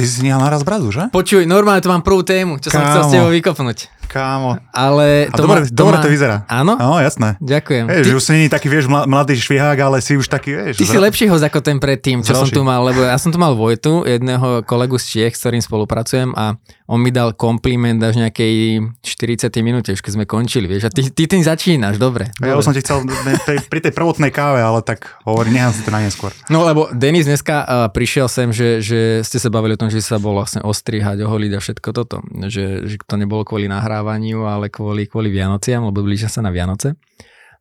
ty si nehal naraz bradu, že? Počuj, normálne to mám prvú tému, čo som Kámo. chcel s tebou vykopnúť. Kámo. Ale to dobre, ma, to dobre ma... to vyzerá. Áno? No, jasné. Ďakujem. Vieš, Ty, už si nie taký, vieš, mla- mladý švihák, ale si už taký, vieš. ty si zra- lepší host ako ten predtým, čo som Ďalší. tu mal, lebo ja som tu mal Vojtu, jedného kolegu z Čiech, s ktorým spolupracujem a on mi dal kompliment až nejakej 40. minúte, už keď sme končili, vieš, a ty, ty tým začínaš, dobre. Ja dobre. som ti chcel tej- pri tej prvotnej káve, ale tak hovorím, nechám si to na neskôr. No lebo Denis dneska uh, prišiel sem, že, že ste sa bavili o tom, že sa bol vlastne ostrihať, oholiť a všetko toto. Že, že to nebolo kvôli nahrávaniu, ale kvôli, kvôli Vianociam, lebo blížia sa na Vianoce.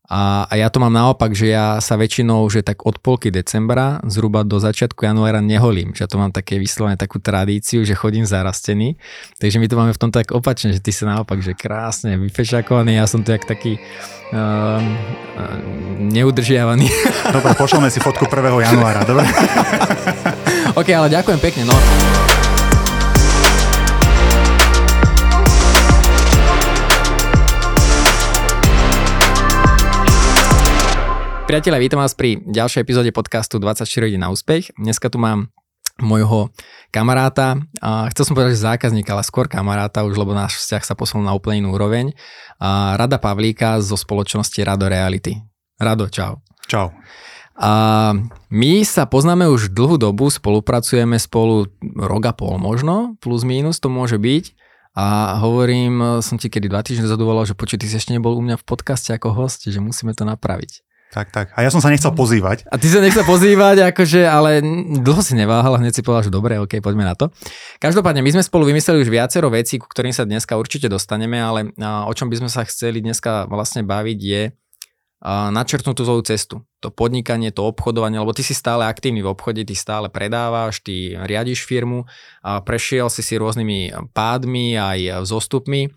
A, a ja to mám naopak, že ja sa väčšinou, že tak od polky decembra zhruba do začiatku januára neholím. Že ja to mám také vyslovene takú tradíciu, že chodím zarastený. Takže my to máme v tom tak opačne, že ty sa naopak, že krásne vyfešakovaný, ja som tu jak taký um, neudržiavaný. Dobre, pošleme si fotku 1. januára, dobre? OK, ale ďakujem pekne. No. Priatelia, vítam vás pri ďalšej epizóde podcastu 24 hodín na úspech. Dneska tu mám môjho kamaráta, a chcel som povedať, že zákazníka, ale skôr kamaráta, už lebo náš vzťah sa posunul na úplne inú úroveň. A Rada Pavlíka zo spoločnosti Rado Reality. Rado, čau. Čau. A my sa poznáme už dlhú dobu, spolupracujeme spolu rok a pol možno, plus mínus to môže byť. A hovorím, som ti kedy dva týždne dozadu volal, že počuj, ty si ešte nebol u mňa v podcaste ako host, že musíme to napraviť. Tak, tak. A ja som sa nechcel pozývať. A ty sa nechcel pozývať, akože, ale dlho si neváhal hneď si povedal, že dobre, ok, poďme na to. Každopádne, my sme spolu vymysleli už viacero vecí, ku ktorým sa dneska určite dostaneme, ale o čom by sme sa chceli dneska vlastne baviť je načrtnúť tú svoju cestu. To podnikanie, to obchodovanie, lebo ty si stále aktívny v obchode, ty stále predávaš, ty riadiš firmu, a prešiel si si rôznymi pádmi aj zostupmi.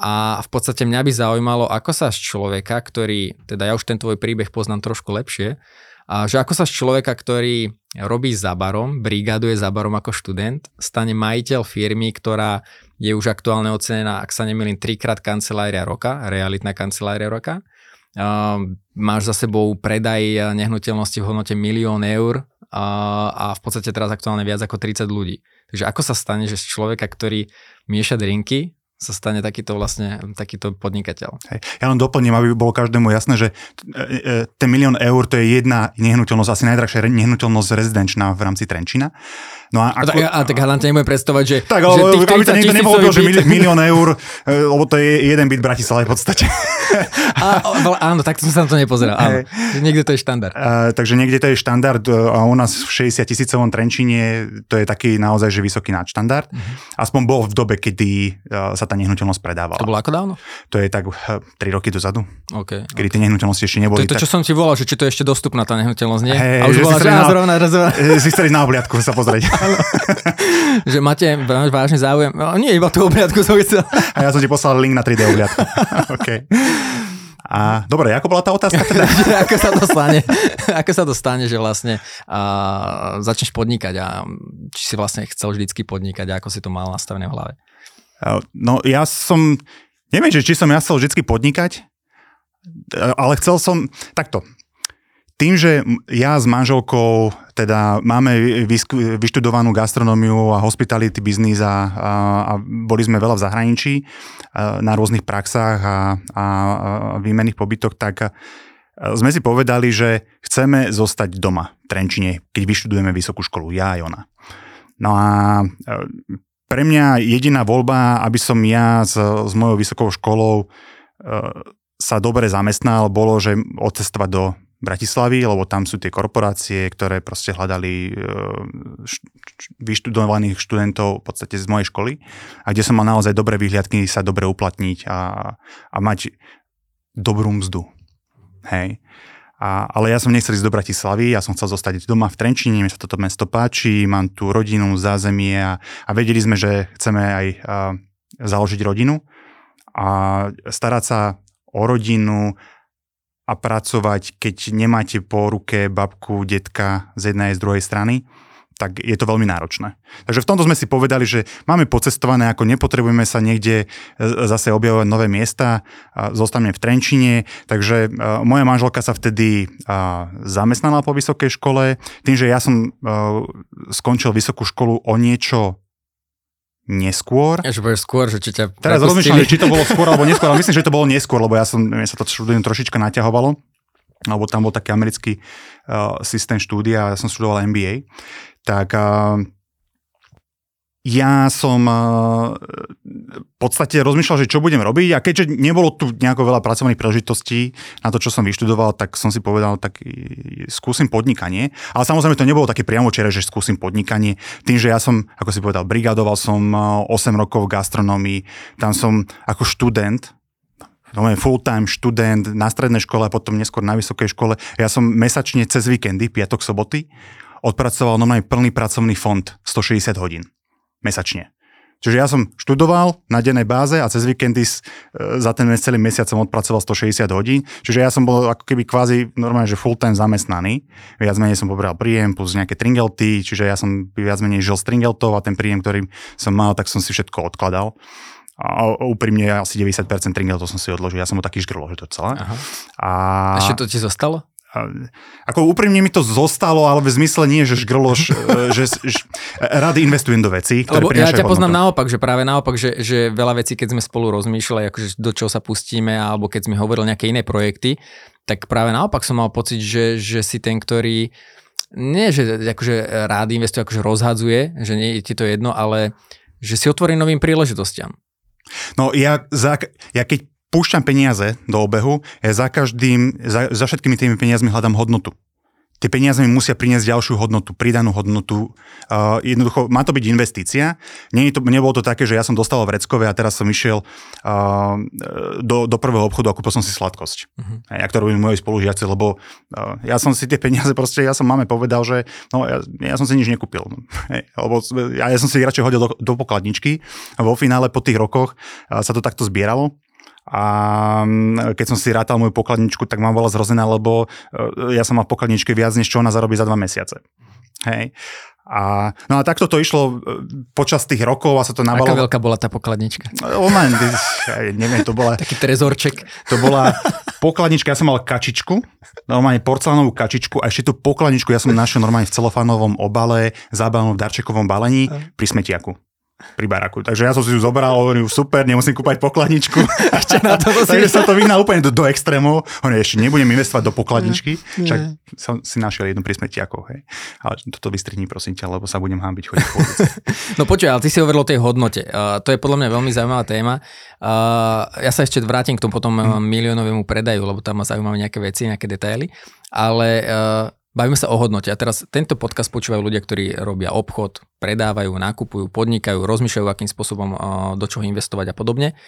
A v podstate mňa by zaujímalo, ako sa z človeka, ktorý, teda ja už ten tvoj príbeh poznám trošku lepšie, a že ako sa z človeka, ktorý robí za barom, brigáduje za barom ako študent, stane majiteľ firmy, ktorá je už aktuálne ocenená, ak sa nemýlim, trikrát kancelária roka, realitná kancelária roka. A máš za sebou predaj nehnuteľnosti v hodnote milión eur a, a v podstate teraz aktuálne viac ako 30 ľudí. Takže ako sa stane, že z človeka, ktorý mieša drinky, sa stane takýto vlastne, takýto podnikateľ. Hej. Ja len doplním, aby bolo každému jasné, že e, e, ten milión eur to je jedna nehnuteľnosť, asi najdrahšia nehnuteľnosť rezidenčná v rámci Trenčína. No a, A, tak, a tak ťa nebudem predstavovať, že, tak, že ale tých aby to 30 niekto to, že milión eur, e, lebo to je jeden byt v Bratislave v podstate. A, o, áno, tak som sa na to nepozeral. Áno. Že niekde to je štandard. Uh, takže niekde to je štandard a u nás v 60 tisícovom Trenčine to je taký naozaj že vysoký nadštandard. Aspoň bol v dobe, kedy sa tá nehnuteľnosť predávala. To bolo ako dávno? To je tak uh, 3 roky dozadu, OK. kedy tie nehnuteľnosti ešte To neboli. je to, čo som ti volal, že či to je ešte dostupná tá nehnuteľnosť, nie? Hej, a už bola, že na- zrovna, zrovna, si chceli na obliadku sa pozrieť. že máte vážne záujem. No, nie, iba tú obliadku som chcel. A ja som ti poslal link na 3D obliadku. okay. A dobre, ako bola tá otázka teda? ako sa to stane, ako sa to stane, že vlastne a, začneš podnikať a či si vlastne chcel vždycky podnikať a ako si to mal nastavené v hlave. No ja som, neviem, či som ja chcel vždy podnikať, ale chcel som, takto, tým, že ja s manželkou teda máme vysku- vyštudovanú gastronómiu a hospitality business a, a, a boli sme veľa v zahraničí a, na rôznych praxách a, a, a výmenných pobytoch, tak a, sme si povedali, že chceme zostať doma v Trenčine, keď vyštudujeme vysokú školu, ja aj ona. No a e, pre mňa jediná voľba, aby som ja s, s mojou vysokou školou e, sa dobre zamestnal, bolo, že odcestovať do Bratislavy, lebo tam sú tie korporácie, ktoré proste hľadali e, vyštudovaných študentov v podstate z mojej školy a kde som mal naozaj dobré výhľadky sa dobre uplatniť a, a mať dobrú mzdu. Hej. A, ale ja som nechcel ísť do Bratislavy, ja som chcel zostať doma v Trenčine, mne sa toto mesto páči, mám tu rodinu, zázemie a, a vedeli sme, že chceme aj a, založiť rodinu. A starať sa o rodinu a pracovať, keď nemáte po ruke babku, detka z jednej aj z druhej strany, tak je to veľmi náročné. Takže v tomto sme si povedali, že máme pocestované, ako nepotrebujeme sa niekde e, zase objavovať nové miesta, a zostaneme v Trenčine, takže e, moja manželka sa vtedy a, zamestnala po vysokej škole, tým, že ja som a, skončil vysokú školu o niečo neskôr. Ja, že skôr, že či ťa Teraz rozmýšľam, či to bolo skôr alebo neskôr, ale myslím, že to bolo neskôr, lebo ja som, ja sa to štúdium trošička naťahovalo, alebo tam bol taký americký uh, systém štúdia, ja som študoval MBA, tak ja som v podstate rozmýšľal, že čo budem robiť a keďže nebolo tu nejako veľa pracovných príležitostí na to, čo som vyštudoval, tak som si povedal, tak skúsim podnikanie. Ale samozrejme to nebolo také priamo čere, že skúsim podnikanie. Tým, že ja som, ako si povedal, brigadoval som 8 rokov v gastronomii, tam som ako študent, full-time študent na strednej škole a potom neskôr na vysokej škole. Ja som mesačne cez víkendy, piatok, soboty, odpracoval normálne plný pracovný fond 160 hodín mesačne. Čiže ja som študoval na dennej báze a cez víkendy e, za ten celý mesiac som odpracoval 160 hodín. Čiže ja som bol ako keby kvázi normálne, že full time zamestnaný. Viac menej som pobral príjem plus nejaké tringelty, čiže ja som viac menej žil z tringeltov a ten príjem, ktorý som mal, tak som si všetko odkladal. A úprimne asi 90% tringeltov som si odložil. Ja som ho taký žgrlo, že to celé. Aha. A... Ešte to ti zostalo? Ako úprimne mi to zostalo, ale v zmysle nie, že žgrloš, e, že, že rady investujem do vecí, ktoré Lebo ja ťa poznám naopak, že práve naopak, že, že veľa vecí, keď sme spolu rozmýšľali, akože do čoho sa pustíme, alebo keď sme hovorili nejaké iné projekty, tak práve naopak som mal pocit, že, že si ten, ktorý nie, že akože rád investuje, akože rozhadzuje, že nie je ti to jedno, ale že si otvorí novým príležitostiam. No ja, za, ja keď púšťam peniaze do obehu, ja za každým, za, za všetkými tými peniazmi hľadám hodnotu. Tie peniaze mi musia priniesť ďalšiu hodnotu, pridanú hodnotu. Uh, jednoducho, má to byť investícia. Nie to, nebolo to také, že ja som dostal vreckové a teraz som išiel uh, do, do prvého obchodu a kúpil som si sladkosť. Uh-huh. Ja to robím moji spolužiaci, lebo uh, ja som si tie peniaze proste, ja som máme povedal, že no, ja, ja som si nič nekúpil. Hej, lebo ja, ja som si radšej hodil do, do pokladničky a vo finále po tých rokoch uh, sa to takto zbieralo a mm, keď som si rátal moju pokladničku, tak mám bola zrozená, lebo e, ja som mal v pokladničke viac, než čo ona zarobí za dva mesiace. Hej. A, no a takto to išlo e, počas tých rokov a sa to nabalo. Aká veľká bola tá pokladnička? Oh man, neviem, to bola... Taký trezorček. To bola pokladnička, ja som mal kačičku, normálne porcelánovú kačičku a ešte tú pokladničku ja som našiel normálne v celofánovom obale, zábalnom v darčekovom balení pri smetiaku pri baraku. Takže ja som si ju zobral, hovorím, super, nemusím kúpať pokladničku. Ešte na to Takže sa to vyhnal úplne do, do extrému. Hovorím, ešte nebudem investovať do pokladničky, však som si našiel jednu pri smetiakov, hej. Ale toto vystrihni prosím ťa, lebo sa budem hábiť chodiť po No počuj, ale ty si hovoril o tej hodnote. Uh, to je podľa mňa veľmi zaujímavá téma. Uh, ja sa ešte vrátim k tomu potom hmm. miliónovému predaju, lebo tam ma zaujímavé nejaké veci, nejaké detaily. Ale uh, Bavíme sa o hodnote. A teraz tento podcast počúvajú ľudia, ktorí robia obchod, predávajú, nakupujú, podnikajú, rozmýšľajú, akým spôsobom do čoho investovať a podobne.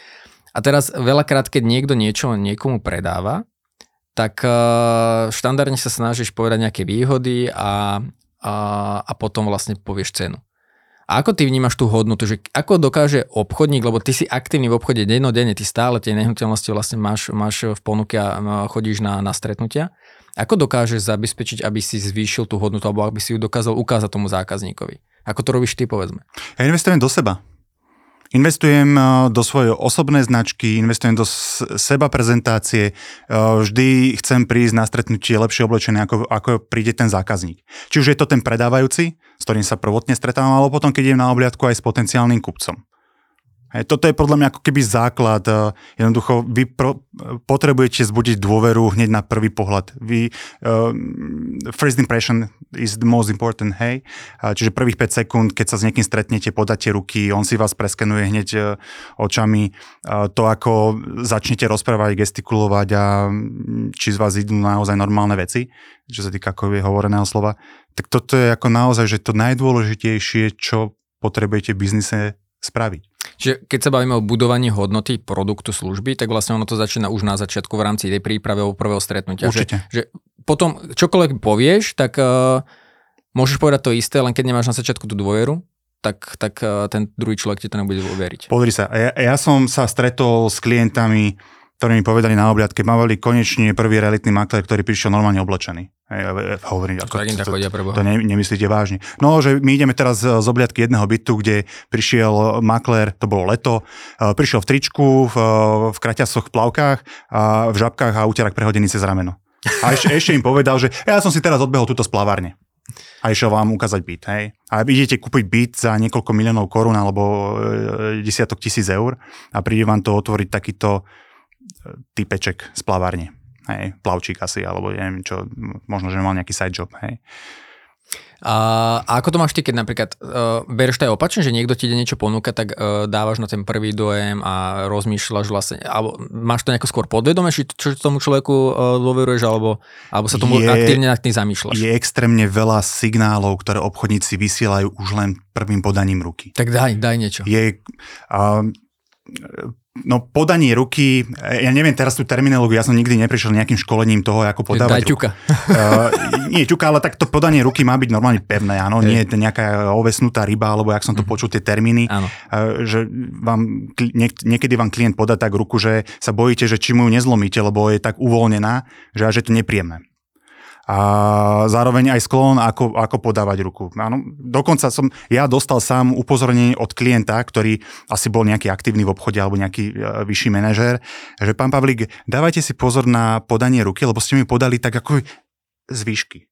A teraz veľakrát, keď niekto niečo niekomu predáva, tak štandardne sa snažíš povedať nejaké výhody a, a, a potom vlastne povieš cenu. A ako ty vnímaš tú hodnotu, že ako dokáže obchodník, lebo ty si aktívny v obchode dennodenne, ty stále tie nehnuteľnosti vlastne máš, máš v ponuke a chodíš na, na stretnutia, ako dokážeš zabezpečiť, aby si zvýšil tú hodnotu, alebo aby si ju dokázal ukázať tomu zákazníkovi? Ako to robíš ty, povedzme? Ja investujem do seba. Investujem eh, do svojej osobnej značky, investujem do seba prezentácie, eh, vždy chcem prísť na stretnutie lepšie oblečené, ako, ako príde ten zákazník. Či už je to ten predávajúci, s ktorým sa prvotne stretávam, alebo potom, keď idem na obliadku aj s potenciálnym kupcom. Hej, toto je podľa mňa ako keby základ. Eh, jednoducho, vy pro, potrebujete zbudiť dôveru hneď na prvý pohľad. Vy, uh, first impression is the most important, hej. Čiže prvých 5 sekúnd, keď sa s niekým stretnete, podáte ruky, on si vás preskenuje hneď uh, očami. Uh, to, ako začnete rozprávať, gestikulovať a mm, či z vás idú naozaj normálne veci, čo sa týka ako je hovoreného slova, tak toto je ako naozaj, že to najdôležitejšie, čo potrebujete v biznise spraviť. Čiže keď sa bavíme o budovaní hodnoty produktu, služby, tak vlastne ono to začína už na začiatku v rámci tej príprave o prvého stretnutia. Určite. Že, že potom čokoľvek povieš, tak uh, môžeš povedať to isté, len keď nemáš na začiatku tú dôveru, tak, tak uh, ten druhý človek ti to nebude veriť. Pozri sa, ja, ja som sa stretol s klientami, ktorí mi povedali na obliadke, mávali konečne prvý realitný makler, ktorý prišiel normálne oblečený. Hej, hovorím, ako, to, to, to, to ne, nemyslíte vážne. No, že my ideme teraz z obliadky jedného bytu, kde prišiel makler, to bolo leto, e, prišiel v tričku, v, v kraťasoch, v plavkách, a v žabkách a úterak prehodený cez rameno. A ešte, ešte im povedal, že ja som si teraz odbehol túto z plavárne. a išiel vám ukázať byt. Hej. A idete kúpiť byt za niekoľko miliónov korún alebo e, desiatok tisíc eur a príde vám to otvoriť takýto e, typeček z plavárne. Hej, plavčík asi, alebo neviem čo, možno, že mal nejaký side job. Hej. A, a ako to máš ty, keď napríklad uh, bereš to aj opačne, že niekto ti ide niečo ponúka, tak uh, dávaš na ten prvý dojem a rozmýšľaš vlastne, alebo máš to nejako skôr podvedome, či čo tomu človeku uh, dôveruješ, alebo, alebo sa tomu je, aktívne nad tým zamýšľaš? Je extrémne veľa signálov, ktoré obchodníci vysielajú už len prvým podaním ruky. Tak daj, daj niečo. Je, uh, No podanie ruky, ja neviem teraz tú terminológiu, ja som nikdy neprišiel nejakým školením toho, ako podávať Daj ťuka. Uh, nie ťuka, ale tak to podanie ruky má byť normálne pevné, áno, nie je nejaká ovesnutá ryba, alebo jak som to mhm. počul tie termíny, uh, že vám, niek- niekedy vám klient podá tak ruku, že sa bojíte, že či mu ju nezlomíte, lebo je tak uvoľnená, že až je to nepríjemné a zároveň aj sklon, ako, ako podávať ruku. Áno, dokonca som ja dostal sám upozornenie od klienta, ktorý asi bol nejaký aktívny v obchode alebo nejaký uh, vyšší manažér, že pán Pavlík, dávajte si pozor na podanie ruky, lebo ste mi podali tak ako z výšky.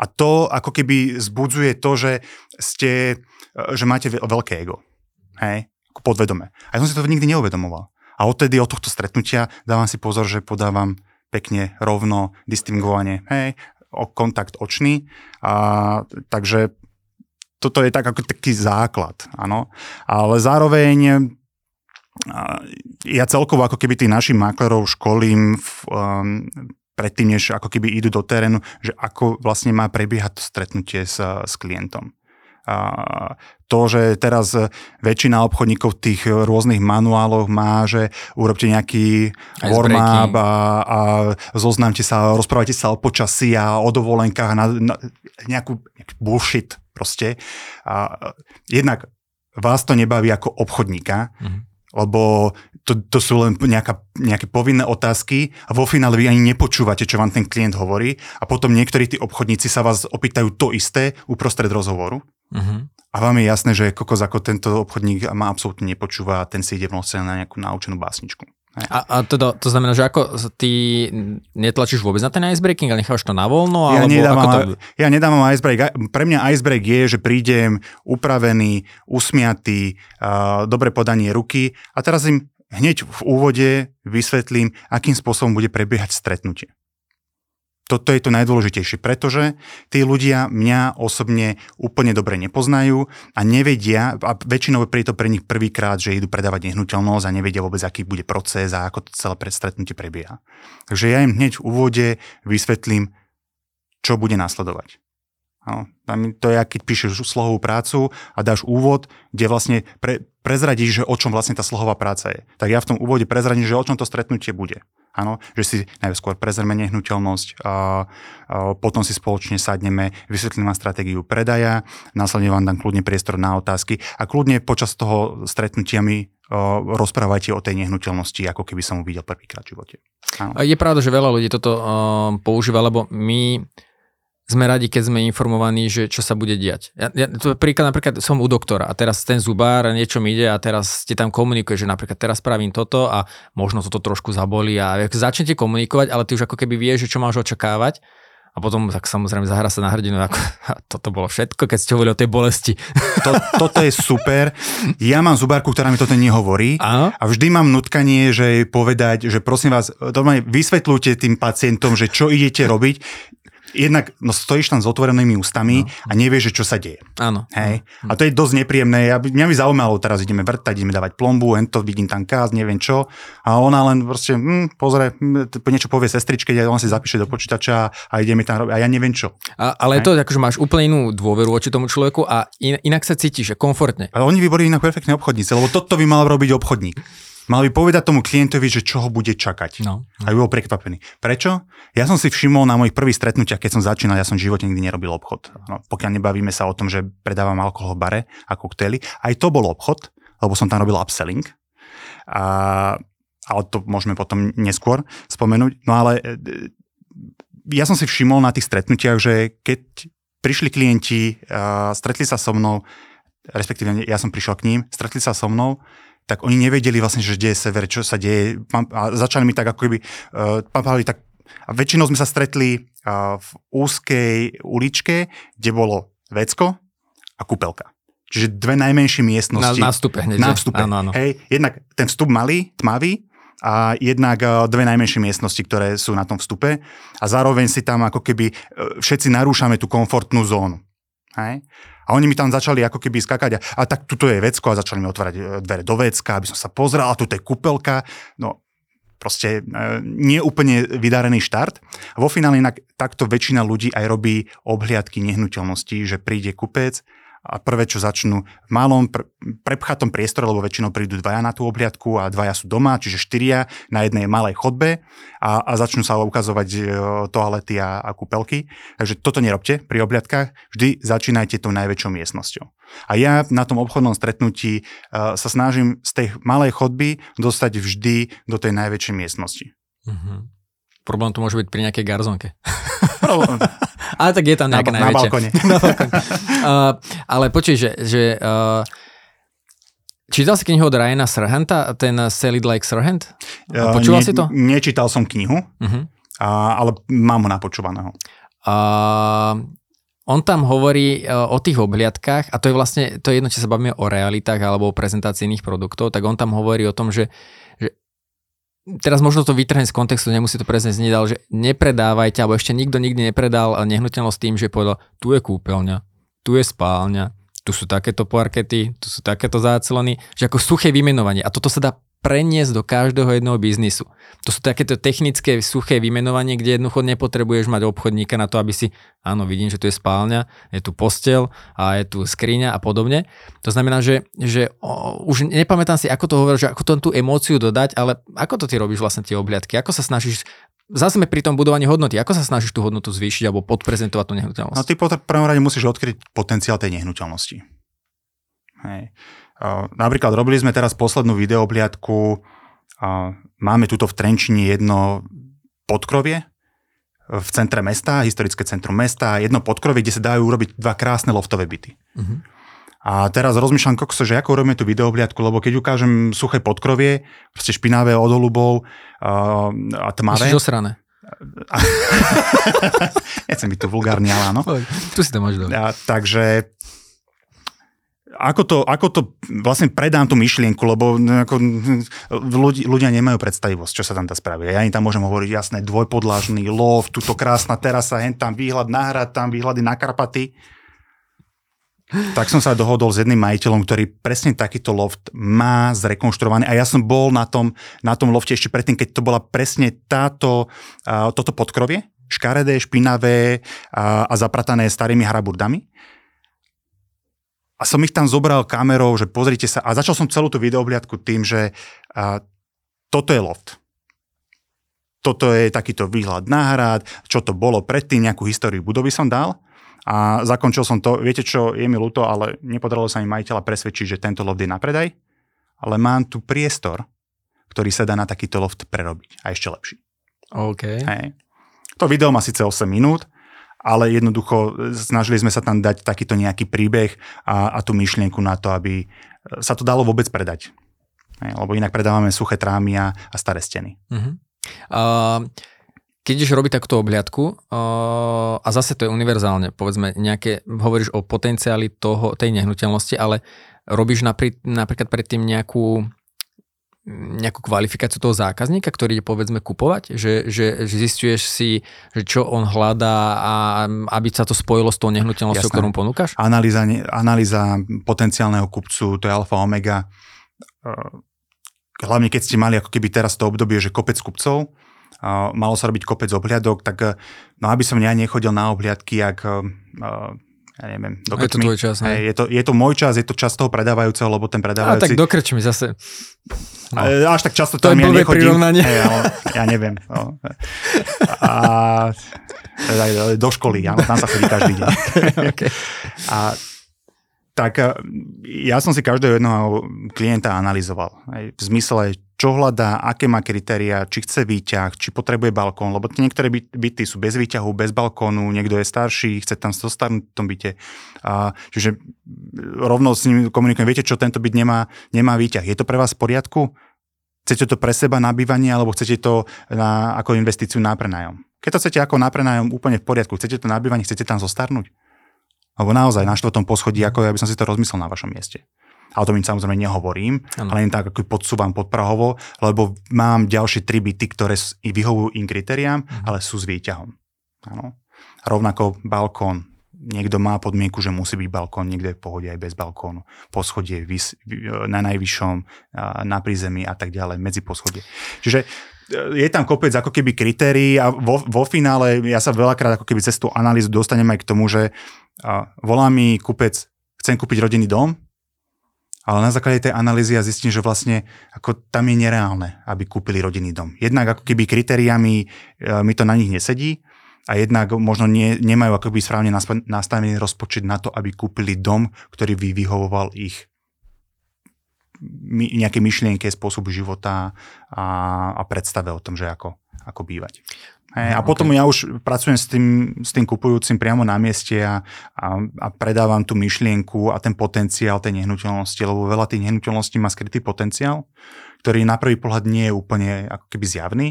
A to ako keby zbudzuje to, že ste, e, že máte veľké ego. Hej? Podvedome. A ja som si to nikdy neuvedomoval. A odtedy od tohto stretnutia dávam si pozor, že podávam pekne, rovno, distingovanie, hej, o kontakt očný. A, takže toto je tak ako taký základ, áno. Ale zároveň ja celkovo ako keby tých našich maklerov školím v, um, predtým, než ako keby idú do terénu, že ako vlastne má prebiehať to stretnutie s, s klientom. A to, že teraz väčšina obchodníkov v tých rôznych manuáloch má, že urobte nejaký warm-up a, a zoznamte sa, rozprávajte sa o počasí a o dovolenkách, na, na nejakú, nejaký bullshit proste. A jednak vás to nebaví ako obchodníka, mm-hmm. lebo to, to sú len nejaká, nejaké povinné otázky a vo finále vy ani nepočúvate, čo vám ten klient hovorí a potom niektorí tí obchodníci sa vás opýtajú to isté uprostred rozhovoru. Uh-huh. A vám je jasné, že kokos ako tento obchodník ma absolútne nepočúva a ten si ide vlastne na nejakú naučenú básničku. A, a teda, to znamená, že ako ty netlačíš vôbec na ten icebreaking, ale nechávaš to na voľno? Ja, alebo nedávam, ako to... ja nedávam icebreak. Pre mňa icebreak je, že prídem upravený, usmiatý, uh, dobre podanie ruky a teraz im hneď v úvode vysvetlím, akým spôsobom bude prebiehať stretnutie toto je to najdôležitejšie, pretože tí ľudia mňa osobne úplne dobre nepoznajú a nevedia, a väčšinou je to pre nich prvýkrát, že idú predávať nehnuteľnosť a nevedia vôbec, aký bude proces a ako to celé predstretnutie prebieha. Takže ja im hneď v úvode vysvetlím, čo bude nasledovať. No, to je, keď píšeš slohovú prácu a dáš úvod, kde vlastne pre, prezradíš, že o čom vlastne tá slohová práca je. Tak ja v tom úvode prezradím, že o čom to stretnutie bude. Áno, že si najskôr prezrieme nehnuteľnosť, a, a potom si spoločne sadneme, vysvetlím vám stratégiu predaja, následne vám dám kľudne priestor na otázky a kľudne počas toho stretnutia mi rozprávajte o tej nehnuteľnosti, ako keby som ho videl prvýkrát v živote. Áno. Je pravda, že veľa ľudí toto uh, používa, lebo my sme radi, keď sme informovaní, že čo sa bude diať. Ja, ja, to príklad, napríklad som u doktora a teraz ten zubár niečo mi ide a teraz ti tam komunikuje, že napríklad teraz spravím toto a možno toto trošku zabolí a začnete komunikovať, ale ty už ako keby vieš, že čo máš očakávať a potom tak samozrejme zahra sa na hrdinu, ako toto bolo všetko, keď ste hovorili o tej bolesti. To, toto je super. Ja mám zubárku, ktorá mi toto nehovorí a, a vždy mám nutkanie, že povedať, že prosím vás, vysvetľujte tým pacientom, že čo idete robiť jednak no, stojíš tam s otvorenými ústami no. a nevieš, čo sa deje. Áno. Hej? A to je dosť nepríjemné. Ja, mňa by zaujímalo, teraz ideme vrtať, ideme dávať plombu, to vidím tam káz, neviem čo. A ona len proste, hm, pozrie, hm, niečo povie sestričke, ja on si zapíše do počítača a ideme tam robiť. A ja neviem čo. A, ale Hej? to akože máš úplne inú dôveru voči tomu človeku a in, inak sa cítiš, komfortne. Ale oni by boli inak perfektní obchodníci, lebo toto by mal robiť obchodník. Mal by povedať tomu klientovi, že čo ho bude čakať. No. A by bol prekvapený. Prečo? Ja som si všimol na mojich prvých stretnutiach, keď som začínal, ja som v živote nikdy nerobil obchod. No, pokiaľ nebavíme sa o tom, že predávam alkohol v bare a koktejly, aj to bol obchod, lebo som tam robil upselling. A, ale to môžeme potom neskôr spomenúť. No ale e, ja som si všimol na tých stretnutiach, že keď prišli klienti, a stretli sa so mnou, respektíve ja som prišiel k ním, stretli sa so mnou, tak oni nevedeli vlastne, že deje sever, čo sa deje. A začali mi tak ako keby, uh, tak A väčšinou sme sa stretli v úzkej uličke, kde bolo vecko a kúpelka. Čiže dve najmenšie miestnosti. Na, na vstupe hneď. Na vstupe. Áno, áno. Hej, jednak ten vstup malý, tmavý, a jednak dve najmenšie miestnosti, ktoré sú na tom vstupe a zároveň si tam ako keby všetci narúšame tú komfortnú zónu. Hej? A oni mi tam začali ako keby skakať a, a tak tuto je vecko a začali mi otvárať e, dvere do vecka, aby som sa pozrel a tu je kúpelka. No proste e, nie úplne vydarený štart. Vo finále inak takto väčšina ľudí aj robí obhliadky nehnuteľností, že príde kupec, a prvé, čo začnú v malom pre, prepchatom priestore, lebo väčšinou prídu dvaja na tú obliadku a dvaja sú doma, čiže štyria na jednej malej chodbe a, a začnú sa ukazovať e, toalety a, a kúpelky. Takže toto nerobte pri obliadkách, vždy začínajte tou najväčšou miestnosťou. A ja na tom obchodnom stretnutí uh, sa snažím z tej malej chodby dostať vždy do tej najväčšej miestnosti. Mm-hmm. Problém to môže byť pri nejakej garzonke. Problém. Ale tak je tam nejaká na, najväčšia. Na balkone. na balkone. Uh, ale počuj, že, že uh, Čítal si knihu od Ryana Serhanta, ten Sell It Like Serhant? Uh, Počúval ne, si to? Nečítal som knihu, uh-huh. a, ale mám ho napočúvaného. Uh, on tam hovorí o tých obhliadkách, a to je vlastne, to je jedno, či sa bavíme o realitách alebo o prezentácii iných produktov, tak on tam hovorí o tom, že, že teraz možno to vytrhne z kontextu, nemusí to presne znieť, ale že nepredávajte, alebo ešte nikto nikdy nepredal nehnuteľnosť tým, že povedal, tu je kúpeľňa, tu je spálňa, tu sú takéto parkety, tu sú takéto záclony, že ako suché vymenovanie. A toto sa dá preniesť do každého jedného biznisu. To sú takéto technické suché vymenovanie, kde jednoducho nepotrebuješ mať obchodníka na to, aby si, áno, vidím, že tu je spálňa, je tu postel a je tu skriňa a podobne. To znamená, že, že o, už nepamätám si, ako to hovoril, že ako to tú emóciu dodať, ale ako to ty robíš vlastne tie obliadky? Ako sa snažíš zase pri tom budovaní hodnoty. Ako sa snažíš tú hodnotu zvýšiť alebo podprezentovať tú nehnuteľnosť? No ty po prvom rade musíš odkryť potenciál tej nehnuteľnosti. Hej. Napríklad robili sme teraz poslednú videobliadku, máme tuto v Trenčine jedno podkrovie v centre mesta, historické centrum mesta, jedno podkrovie, kde sa dajú urobiť dva krásne loftové byty. Uh-huh. A teraz rozmýšľam, kokso, že ako urobíme tú videobliadku, lebo keď ukážem suché podkrovie, proste špinavé od holubov uh, a tmavé. Musíš osrané. Nechcem byť tu vulgárny, ale áno. Tu si to máš dole. takže ako to, ako to vlastne predám tú myšlienku, lebo ako, ľudia, ľudia nemajú predstavivosť, čo sa tam dá spraviť. Ja im tam môžem hovoriť, jasné, dvojpodlážny lov, tuto krásna terasa, hen tam výhľad na hrad, tam výhľady na Karpaty. Tak som sa dohodol s jedným majiteľom, ktorý presne takýto loft má zrekonštruovaný a ja som bol na tom, na tom lofte ešte predtým, keď to bola presne táto, uh, toto podkrovie, škaredé, špinavé a, a zapratané starými haraburdami. A som ich tam zobral kamerou, že pozrite sa. A začal som celú tú videobliadku tým, že a, toto je loft. Toto je takýto výhľad na hrad, čo to bolo predtým, nejakú históriu budovy som dal. A zakončil som to, viete čo, je mi ľúto, ale nepodarilo sa mi majiteľa presvedčiť, že tento loft je na predaj, ale mám tu priestor, ktorý sa dá na takýto loft prerobiť. A ešte lepší. OK. Hej. To video má síce 8 minút, ale jednoducho e, snažili sme sa tam dať takýto nejaký príbeh a, a tú myšlienku na to, aby e, sa to dalo vôbec predať. Lebo inak predávame suché trámy a, a staré steny. Uh-huh. Uh, keď ideš robiť takúto obhliadku, uh, a zase to je univerzálne, povedzme, nejaké, hovoríš o potenciáli toho, tej nehnuteľnosti, ale robíš naprí, napríklad predtým nejakú nejakú kvalifikáciu toho zákazníka, ktorý ide povedzme kupovať, že, že, že zistuješ si, že čo on hľadá a aby sa to spojilo s tou nehnuteľnosťou, ktorú ponúkaš? Analýza, analýza potenciálneho kupcu, to je alfa omega. Hlavne keď ste mali ako keby teraz to obdobie, že kopec kupcov, malo sa robiť kopec obhliadok, tak no aby som ja nechodil na obhliadky, ak ja neviem, do je to tvoj čas, hej, je, to, je to môj čas, je to čas toho predávajúceho, lebo ten predávajúci... A tak dokrč mi zase. No. Až tak často to tam ja nechodím. Hej, ale, ja neviem. No. A, teda do školy, ja, tam sa chodí každý deň. okay. A tak ja som si každého jednoho klienta analyzoval. v zmysle, čo hľadá, aké má kritéria, či chce výťah, či potrebuje balkón, lebo niektoré byty sú bez výťahu, bez balkónu, niekto je starší, chce tam zostarnúť v tom byte. A, čiže rovno s ním komunikujem, viete čo, tento byt nemá, nemá výťah. Je to pre vás v poriadku? Chcete to pre seba na bývanie, alebo chcete to na, ako investíciu na prenájom? Keď to chcete ako na prenájom, úplne v poriadku. Chcete to na chcete tam zostarnúť? Alebo naozaj na štvrtom poschodí, ako ja by som si to rozmyslel na vašom mieste. A o tom im samozrejme nehovorím, ano. ale len tak ako podsúvam podprahovo, lebo mám ďalšie tri byty, ktoré vyhovujú im kritériám, mhm. ale sú s výťahom. Ano. Rovnako balkón, niekto má podmienku, že musí byť balkón, niekto je v pohode aj bez balkónu. Poschodie vys, na najvyššom, na prízemí a tak ďalej, medzi poschodie. Čiže e, je tam kopec ako keby kritérií a vo, vo finále ja sa veľakrát ako keby cez tú analýzu dostanem aj k tomu, že volá mi kúpec, chcem kúpiť rodinný dom, ale na základe tej analýzy ja zistím, že vlastne ako tam je nereálne, aby kúpili rodinný dom. Jednak ako keby kritériami e, mi to na nich nesedí, a jednak možno nie, nemajú akoby správne nastavený rozpočet na to, aby kúpili dom, ktorý by vyhovoval ich nejaké myšlienke, spôsobu života a, a predstave o tom, že ako, ako bývať. Hey, a potom okay. ja už pracujem s tým, s tým kupujúcim priamo na mieste a, a, a predávam tú myšlienku a ten potenciál tej nehnuteľnosti, lebo veľa tých nehnuteľností má skrytý potenciál, ktorý na prvý pohľad nie je úplne ako keby zjavný,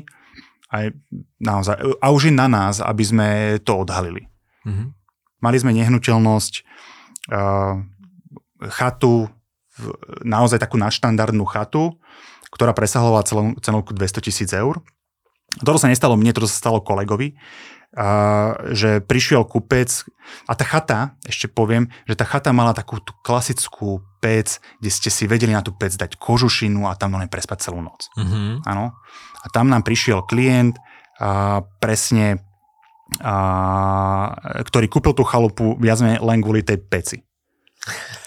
aj naozaj, a už je na nás, aby sme to odhalili. Mm-hmm. Mali sme nehnuteľnosť, uh, chatu, naozaj takú naštandardnú chatu, ktorá presahovala cenovku 200 tisíc eur. Toto sa nestalo mne, to sa stalo kolegovi, uh, že prišiel kupec a tá chata, ešte poviem, že tá chata mala takú tú klasickú pec, kde ste si vedeli na tú pec dať kožušinu a tam len prespať celú noc. Mm-hmm. Áno. A tam nám prišiel klient a presne, a, ktorý kúpil tú chalupu viac menej len kvôli tej peci.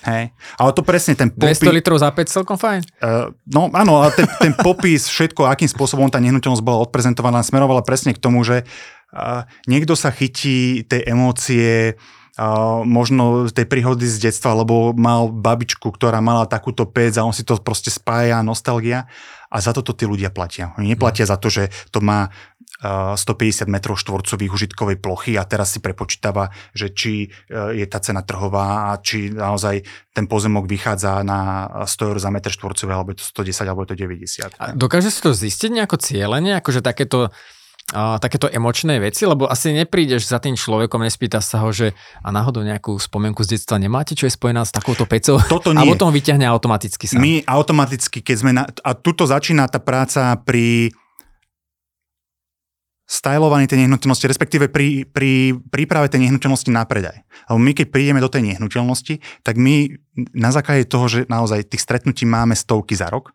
Hej. Ale to presne ten popis... 200 litrov za 5 celkom fajn? Uh, no áno, ale ten, ten popis, všetko, akým spôsobom tá nehnuteľnosť bola odprezentovaná, smerovala presne k tomu, že uh, niekto sa chytí tej emócie, uh, možno tej príhody z detstva, lebo mal babičku, ktorá mala takúto pec a on si to proste spája, nostalgia a za toto tí ľudia platia. Oni neplatia za to, že to má 150 m štvorcových užitkovej plochy a teraz si prepočítava, že či e, je tá cena trhová a či naozaj ten pozemok vychádza na 100 eur za meter štvorcový, alebo je to 110, alebo je to 90. A dokáže si to zistiť nejako cieľene, akože takéto a, takéto emočné veci, lebo asi neprídeš za tým človekom, nespýta sa ho, že a náhodou nejakú spomienku z detstva nemáte, čo je spojená s takouto pecou? Toto nie. A potom vyťahne automaticky sa. My automaticky, keď sme na, a tuto začína tá práca pri stylovaní tej nehnuteľnosti, respektíve pri, pri príprave tej nehnuteľnosti na predaj. Lebo my keď prídeme do tej nehnuteľnosti, tak my na základe toho, že naozaj tých stretnutí máme stovky za rok,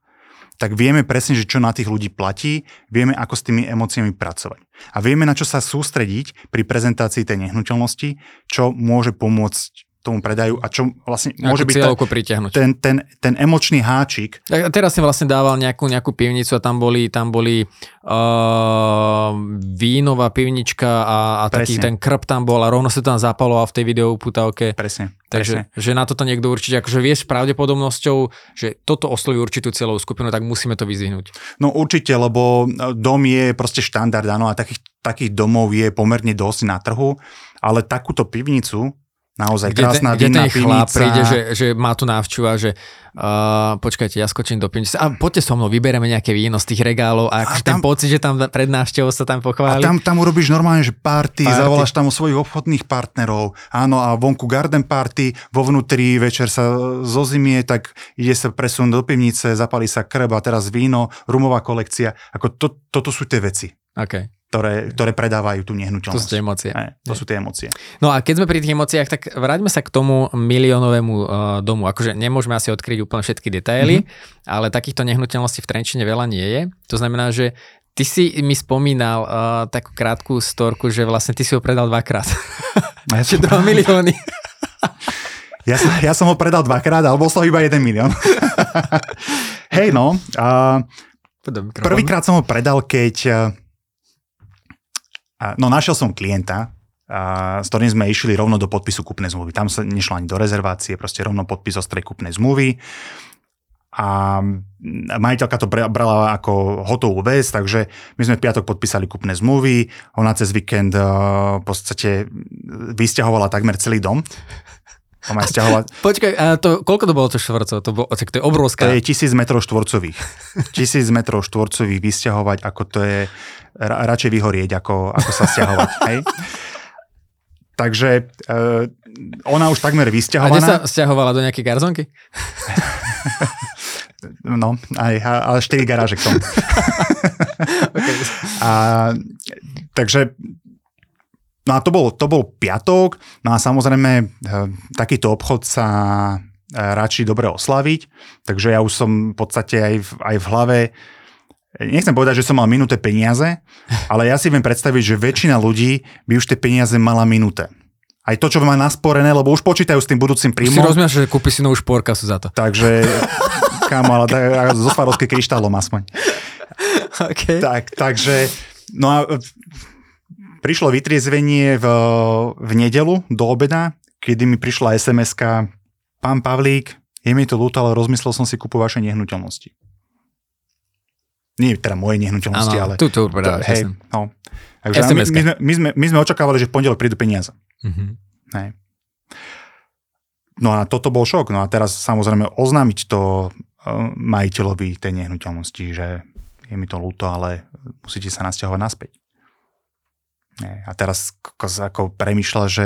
tak vieme presne, že čo na tých ľudí platí, vieme, ako s tými emóciami pracovať. A vieme, na čo sa sústrediť pri prezentácii tej nehnuteľnosti, čo môže pomôcť tomu predajú a čo vlastne môže byť pritiahnuť. Ten, ten, ten emočný háčik. A teraz si vlastne dával nejakú, nejakú pivnicu a tam boli, tam boli uh, vínová pivnička a, a taký ten krp tam bol a rovno sa to tam zapaloval v tej videouputávke. Presne. Takže presne. že na toto niekto určite, akože vieš s pravdepodobnosťou, že toto osloví určitú celovú skupinu, tak musíme to vyzvihnúť. No určite, lebo dom je proste štandard, áno, a takých, takých domov je pomerne dosť na trhu, ale takúto pivnicu Naozaj kde krásna kde ten chlap príde, že, že má tu návšťu a že uh, počkajte, ja skočím do pivnice. A poďte so mnou, vybereme nejaké víno z tých regálov a, a tam, ten pocit, že tam pred návštevou sa tam pochváli. A tam, tam urobíš normálne, že party, party, zavoláš tam svojich obchodných partnerov, áno a vonku garden party, vo vnútri večer sa zozimie, tak ide sa presun do pivnice, zapali sa krb a teraz víno, rumová kolekcia, ako to, toto sú tie veci. Okay ktoré, ktoré predávajú tú nehnuteľnosť. To sú tie emócie. Aj, to sú tie emócie. No a keď sme pri tých emóciách, tak vráťme sa k tomu miliónovému uh, domu. Akože nemôžeme asi odkryť úplne všetky detaily, mm-hmm. ale takýchto nehnuteľností v Trenčine veľa nie je. To znamená, že ty si mi spomínal uh, takú krátku storku, že vlastne ty si ho predal dvakrát. Ja som... 2 milióny. ja, som, ja som ho predal dvakrát, ale bol iba 1 milión. Hej no, uh, prvýkrát som ho predal, keď no našiel som klienta, a, s ktorým sme išli rovno do podpisu kupnej zmluvy. Tam sa nešlo ani do rezervácie, proste rovno podpis ostrej kupnej zmluvy. A majiteľka to brala ako hotovú vec, takže my sme v piatok podpísali kupné zmluvy, ona cez víkend v podstate vysťahovala takmer celý dom. Mám aj stiahovať. Počkaj, a to, koľko to bolo to štvorcov? To, bolo, to je obrovská. To je tisíc metrov štvorcových. tisíc metrov štvorcových vysťahovať, ako to je ra, radšej vyhorieť, ako, ako sa stiahovať. hej? Takže e, ona už takmer vysťahovaná. A sa stiahovala do nejakej garzonky? no, aj, ale 4 garáže k tomu. okay. a, takže No a to bol, to bol piatok, no a samozrejme e, takýto obchod sa e, radší dobre oslaviť, takže ja už som v podstate aj v, aj v hlave, nechcem povedať, že som mal minuté peniaze, ale ja si viem predstaviť, že väčšina ľudí by už tie peniaze mala minuté. Aj to, čo má nasporené, lebo už počítajú s tým budúcim príjmom. Si rozumiem, že kúpi si novú šporkasu za to. Takže, kámo, ale tak, zo Svarovskej kryštálom aspoň. Okay. Tak, takže, no a prišlo vytriezvenie v, v nedelu do obeda, kedy mi prišla sms Pán Pavlík, je mi to ľúto, ale rozmyslel som si kúpu vašej nehnuteľnosti. Nie teda moje nehnuteľnosti, ano, ale... Tu, tu, to, hej, no. Takže my, my, sme, my, sme, my sme očakávali, že v pondelok prídu peniaze. Mm-hmm. Hej. No a toto bol šok. No a teraz samozrejme oznámiť to uh, majiteľovi tej nehnuteľnosti, že je mi to ľúto, ale musíte sa nasťahovať naspäť. A teraz ako premyšľa, že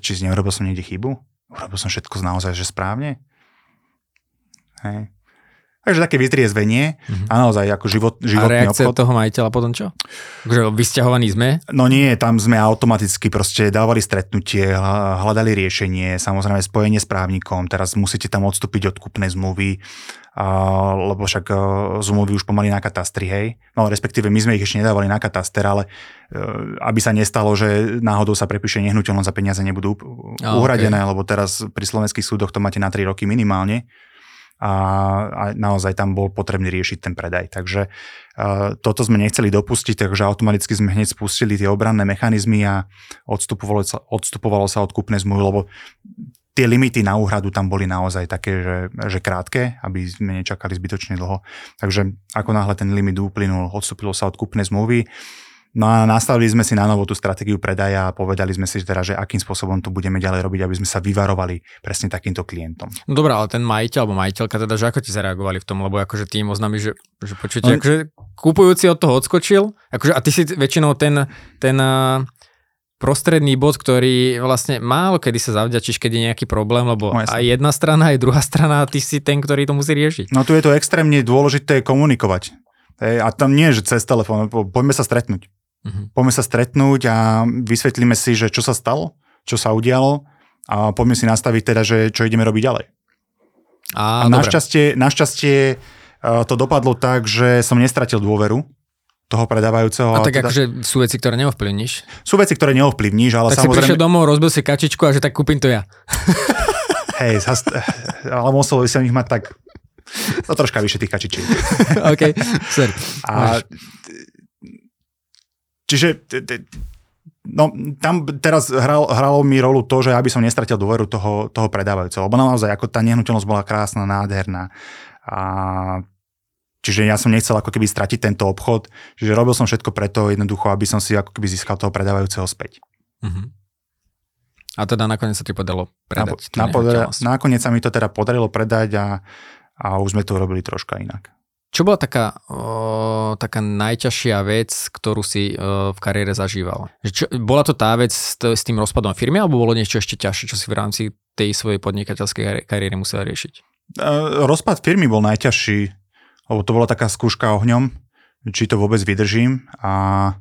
či neurobil som niekde chybu? Urobil som všetko naozaj, že správne? Hej. Takže také vytriezvenie mm-hmm. a naozaj ako život, životný a reakcia obchod. toho majiteľa potom čo? Že vysťahovaní sme? No nie, tam sme automaticky proste dávali stretnutie, hľadali riešenie, samozrejme spojenie s právnikom, teraz musíte tam odstúpiť od kúpnej zmluvy, lebo však e, zmluvy už pomaly na katastri, hej. No respektíve my sme ich ešte nedávali na kataster, ale e, aby sa nestalo, že náhodou sa prepíše nehnuteľnosť za peniaze nebudú uhradené, okay. lebo teraz pri slovenských súdoch to máte na 3 roky minimálne a, a naozaj tam bol potrebný riešiť ten predaj. Takže uh, toto sme nechceli dopustiť, takže automaticky sme hneď spustili tie obranné mechanizmy a odstupovalo sa, odstupovalo sa od kúpnej zmluvy, lebo tie limity na úhradu tam boli naozaj také, že, že krátke, aby sme nečakali zbytočne dlho. Takže ako náhle ten limit uplynul, odstúpilo sa od kúpnej zmluvy, No a nastavili sme si na novo tú stratégiu predaja a povedali sme si teda, že akým spôsobom to budeme ďalej robiť, aby sme sa vyvarovali presne takýmto klientom. No dobré, ale ten majiteľ alebo majiteľka teda, že ako ti zareagovali v tom, lebo akože tým oznámi, že, že počujete, no, akože kúpujúci od toho odskočil, akože a ty si väčšinou ten, ten prostredný bod, ktorý vlastne málo kedy sa zavďačíš, keď je nejaký problém, lebo no, aj jedna strana, aj druhá strana, ty si ten, ktorý to musí riešiť. No tu je to extrémne dôležité komunikovať. A tam nie, že cez telefón, poďme sa stretnúť. Uh-huh. Poďme sa stretnúť a vysvetlíme si, že čo sa stalo, čo sa udialo a poďme si nastaviť teda, že čo ideme robiť ďalej. A, a našťastie, našťastie e, to dopadlo tak, že som nestratil dôveru toho predávajúceho. A tak teda... akože sú veci, ktoré neovplyvníš? Sú veci, ktoré neovplyvníš, ale tak samozrejme... Tak si prišiel domov, rozbil si kačičku a že tak kúpim to ja. Hej, zast... ale musel by som ich mať tak no troška vyššie tých kačičiek. OK, sorry. A Čiže no, tam teraz hral, hralo mi rolu to, že aby som nestratil dôveru toho, toho predávajúceho, lebo naozaj ako tá nehnuteľnosť bola krásna, nádherná. A čiže ja som nechcel ako keby stratiť tento obchod, čiže robil som všetko preto jednoducho, aby som si ako keby získal toho predávajúceho späť. Uh-huh. A teda nakoniec sa ti podarilo predať na, na, Nakoniec sa mi to teda podarilo predať a, a už sme to urobili troška inak. Čo bola taká, o, taká najťažšia vec, ktorú si o, v kariére zažíval? Čo, bola to tá vec s, s tým rozpadom firmy, alebo bolo niečo ešte ťažšie, čo si v rámci tej svojej podnikateľskej kariéry musel riešiť? Uh, rozpad firmy bol najťažší, lebo to bola taká skúška ohňom, či to vôbec vydržím a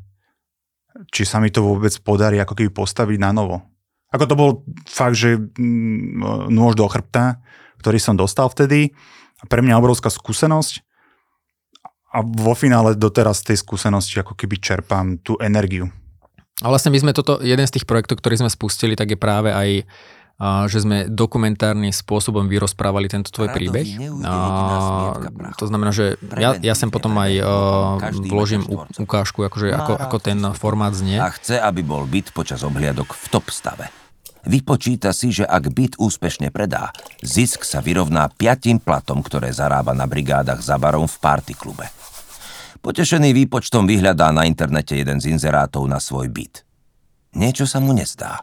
či sa mi to vôbec podarí ako keby postaviť na novo. Ako to bol fakt, že mm, nôž do chrbta, ktorý som dostal vtedy. Pre mňa obrovská skúsenosť a vo finále doteraz tej skúsenosti ako keby čerpám tú energiu. A vlastne my sme toto, jeden z tých projektov, ktorý sme spustili, tak je práve aj že sme dokumentárnym spôsobom vyrozprávali tento tvoj príbeh. A, to znamená, že ja, ja sem potom aj a, vložím ukážku, akože ako, ako ten formát znie. A chce, aby bol byt počas obhliadok v top stave. Vypočíta si, že ak byt úspešne predá, zisk sa vyrovná piatim platom, ktoré zarába na brigádach za barom v partyklube. Potešený výpočtom vyhľadá na internete jeden z inzerátov na svoj byt. Niečo sa mu nezdá.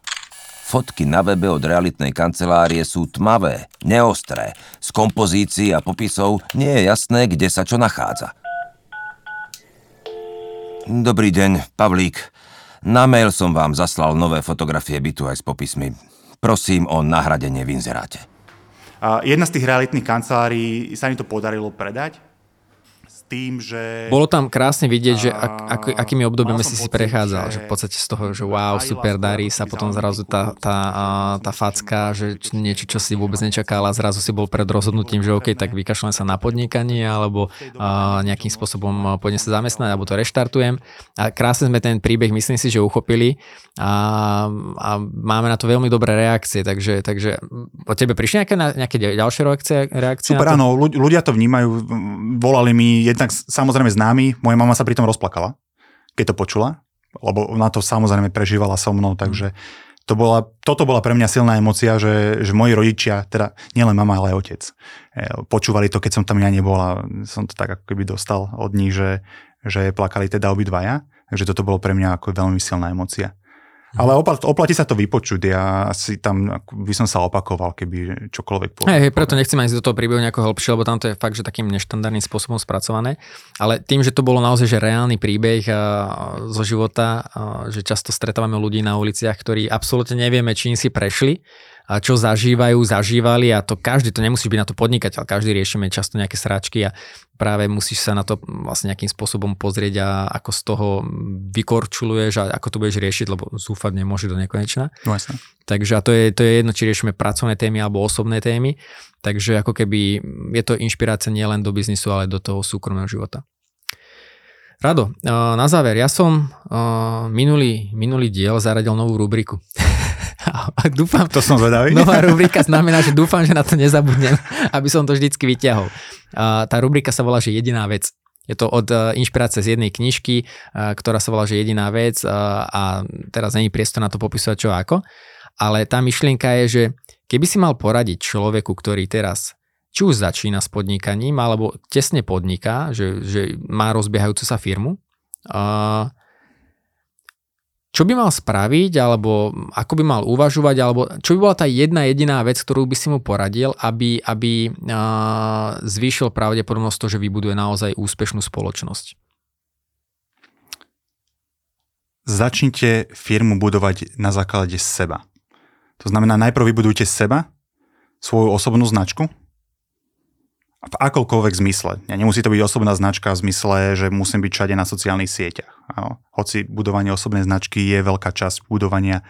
Fotky na webe od realitnej kancelárie sú tmavé, neostré. Z kompozícií a popisov nie je jasné, kde sa čo nachádza. Dobrý deň, Pavlík. Na mail som vám zaslal nové fotografie bytu aj s popismi. Prosím o nahradenie v inzeráte. Jedna z tých realitných kancelárií sa mi to podarilo predať tým, že... Bolo tam krásne vidieť, že ak, ak, akými obdobiami si si prechádzal, že, v podstate z toho, že wow, super, darí sa, potom zrazu tá, tá, tá facka, že niečo, čo si vôbec nečakal a zrazu si bol pred rozhodnutím, že OK, tak vykašľam sa na podnikanie alebo a, nejakým spôsobom pôjdem sa zamestnať alebo to reštartujem. A krásne sme ten príbeh, myslím si, že uchopili a, a máme na to veľmi dobré reakcie, takže, takže od tebe prišli nejaké, nejaké ďalšie reakcie? reakcie Super, áno, ľudia to vnímajú, volali mi jednak samozrejme známy, moja mama sa pri tom rozplakala, keď to počula, lebo na to samozrejme prežívala so mnou, takže to bola, toto bola pre mňa silná emocia, že, že moji rodičia, teda nielen mama, ale aj otec, e, počúvali to, keď som tam ja nebol a som to tak ako keby dostal od nich, že, že plakali teda obidvaja. Takže toto bolo pre mňa ako veľmi silná emocia. Ale oplatí sa to vypočuť, ja asi tam by som sa opakoval, keby čokoľvek povedal. Hej, preto nechcem ísť do toho príbehu nejako hlbšie, lebo tam to je fakt, že takým neštandardným spôsobom spracované. Ale tým, že to bolo naozaj že reálny príbeh zo života, že často stretávame ľudí na uliciach, ktorí absolútne nevieme, čím si prešli, a čo zažívajú, zažívali a to každý, to nemusí byť na to podnikateľ, každý riešime často nejaké sračky a práve musíš sa na to vlastne nejakým spôsobom pozrieť a ako z toho vykorčuluješ a ako to budeš riešiť, lebo zúfať nemôže do nekonečna. No, Takže a to je, to je jedno, či riešime pracovné témy alebo osobné témy. Takže ako keby je to inšpirácia nielen do biznisu, ale do toho súkromného života. Rado, na záver, ja som minulý, minulý diel zaradil novú rubriku. A dúfam, to som zvedavý. Nová rubrika znamená, že dúfam, že na to nezabudnem, aby som to vždycky vyťahol. Tá rubrika sa volá, že jediná vec. Je to od e, inšpirácie z jednej knižky, e, ktorá sa volá, že jediná vec e, a teraz není priestor na to popisovať čo ako. Ale tá myšlienka je, že keby si mal poradiť človeku, ktorý teraz či už začína s podnikaním, alebo tesne podniká, že, že má rozbiehajúcu sa firmu, čo by mal spraviť, alebo ako by mal uvažovať, alebo čo by bola tá jedna jediná vec, ktorú by si mu poradil, aby, aby uh, zvýšil pravdepodobnosť to, že vybuduje naozaj úspešnú spoločnosť? Začnite firmu budovať na základe seba. To znamená, najprv vybudujte seba, svoju osobnú značku, v akomkoľvek zmysle. Nemusí to byť osobná značka v zmysle, že musím byť všade na sociálnych sieťach. Hoci budovanie osobnej značky je veľká časť budovania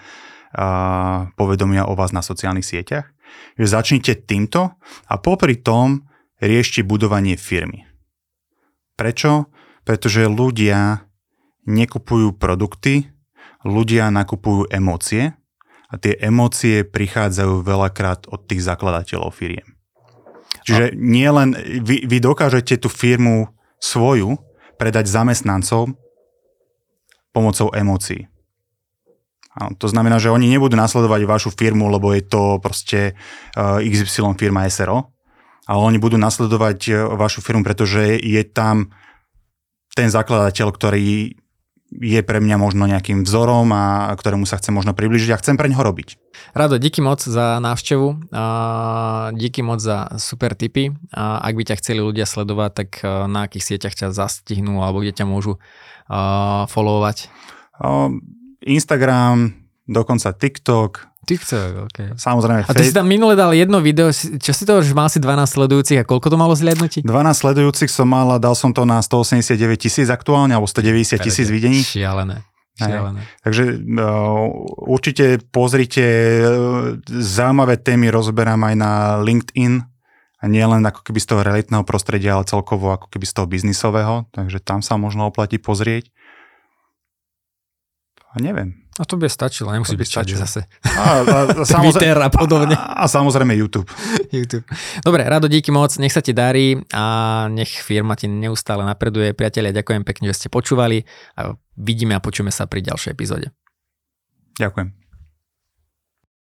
povedomia o vás na sociálnych sieťach. Začnite týmto a popri tom riešte budovanie firmy. Prečo? Pretože ľudia nekupujú produkty, ľudia nakupujú emócie a tie emócie prichádzajú veľakrát od tých zakladateľov firiem. Čiže nie len vy, vy dokážete tú firmu svoju predať zamestnancom pomocou emócií. To znamená, že oni nebudú nasledovať vašu firmu, lebo je to proste eh, XY firma SRO, ale oni budú nasledovať eh, vašu firmu, pretože je tam ten zakladateľ, ktorý je pre mňa možno nejakým vzorom a ktorému sa chcem možno približiť a chcem pre ňoho robiť. Rado, díky moc za návštevu, díky moc za super tipy. Ak by ťa chceli ľudia sledovať, tak na akých sieťach ťa zastihnú alebo kde ťa môžu followovať? Instagram, dokonca TikTok, TikTok, ok. Samozrejme. A ty si tam minule dal jedno video, čo si to, že mal si 12 sledujúcich a koľko to malo zliadnutí? 12 sledujúcich som mal a dal som to na 189 tisíc aktuálne, alebo 190 tisíc videní. Šialené. Šialené. Takže uh, určite pozrite, uh, zaujímavé témy rozberám aj na LinkedIn, a nie len ako keby z toho realitného prostredia, ale celkovo ako keby z toho biznisového, takže tam sa možno oplatí pozrieť. A neviem. A to by stačilo, nemusí byť stačilo. zase. A, a, a, Twitter a podobne. A, a samozrejme YouTube. YouTube. Dobre, Rado, díky moc, nech sa ti darí a nech firma ti neustále napreduje. Priatelia, ďakujem pekne, že ste počúvali a vidíme a počujeme sa pri ďalšej epizóde. Ďakujem.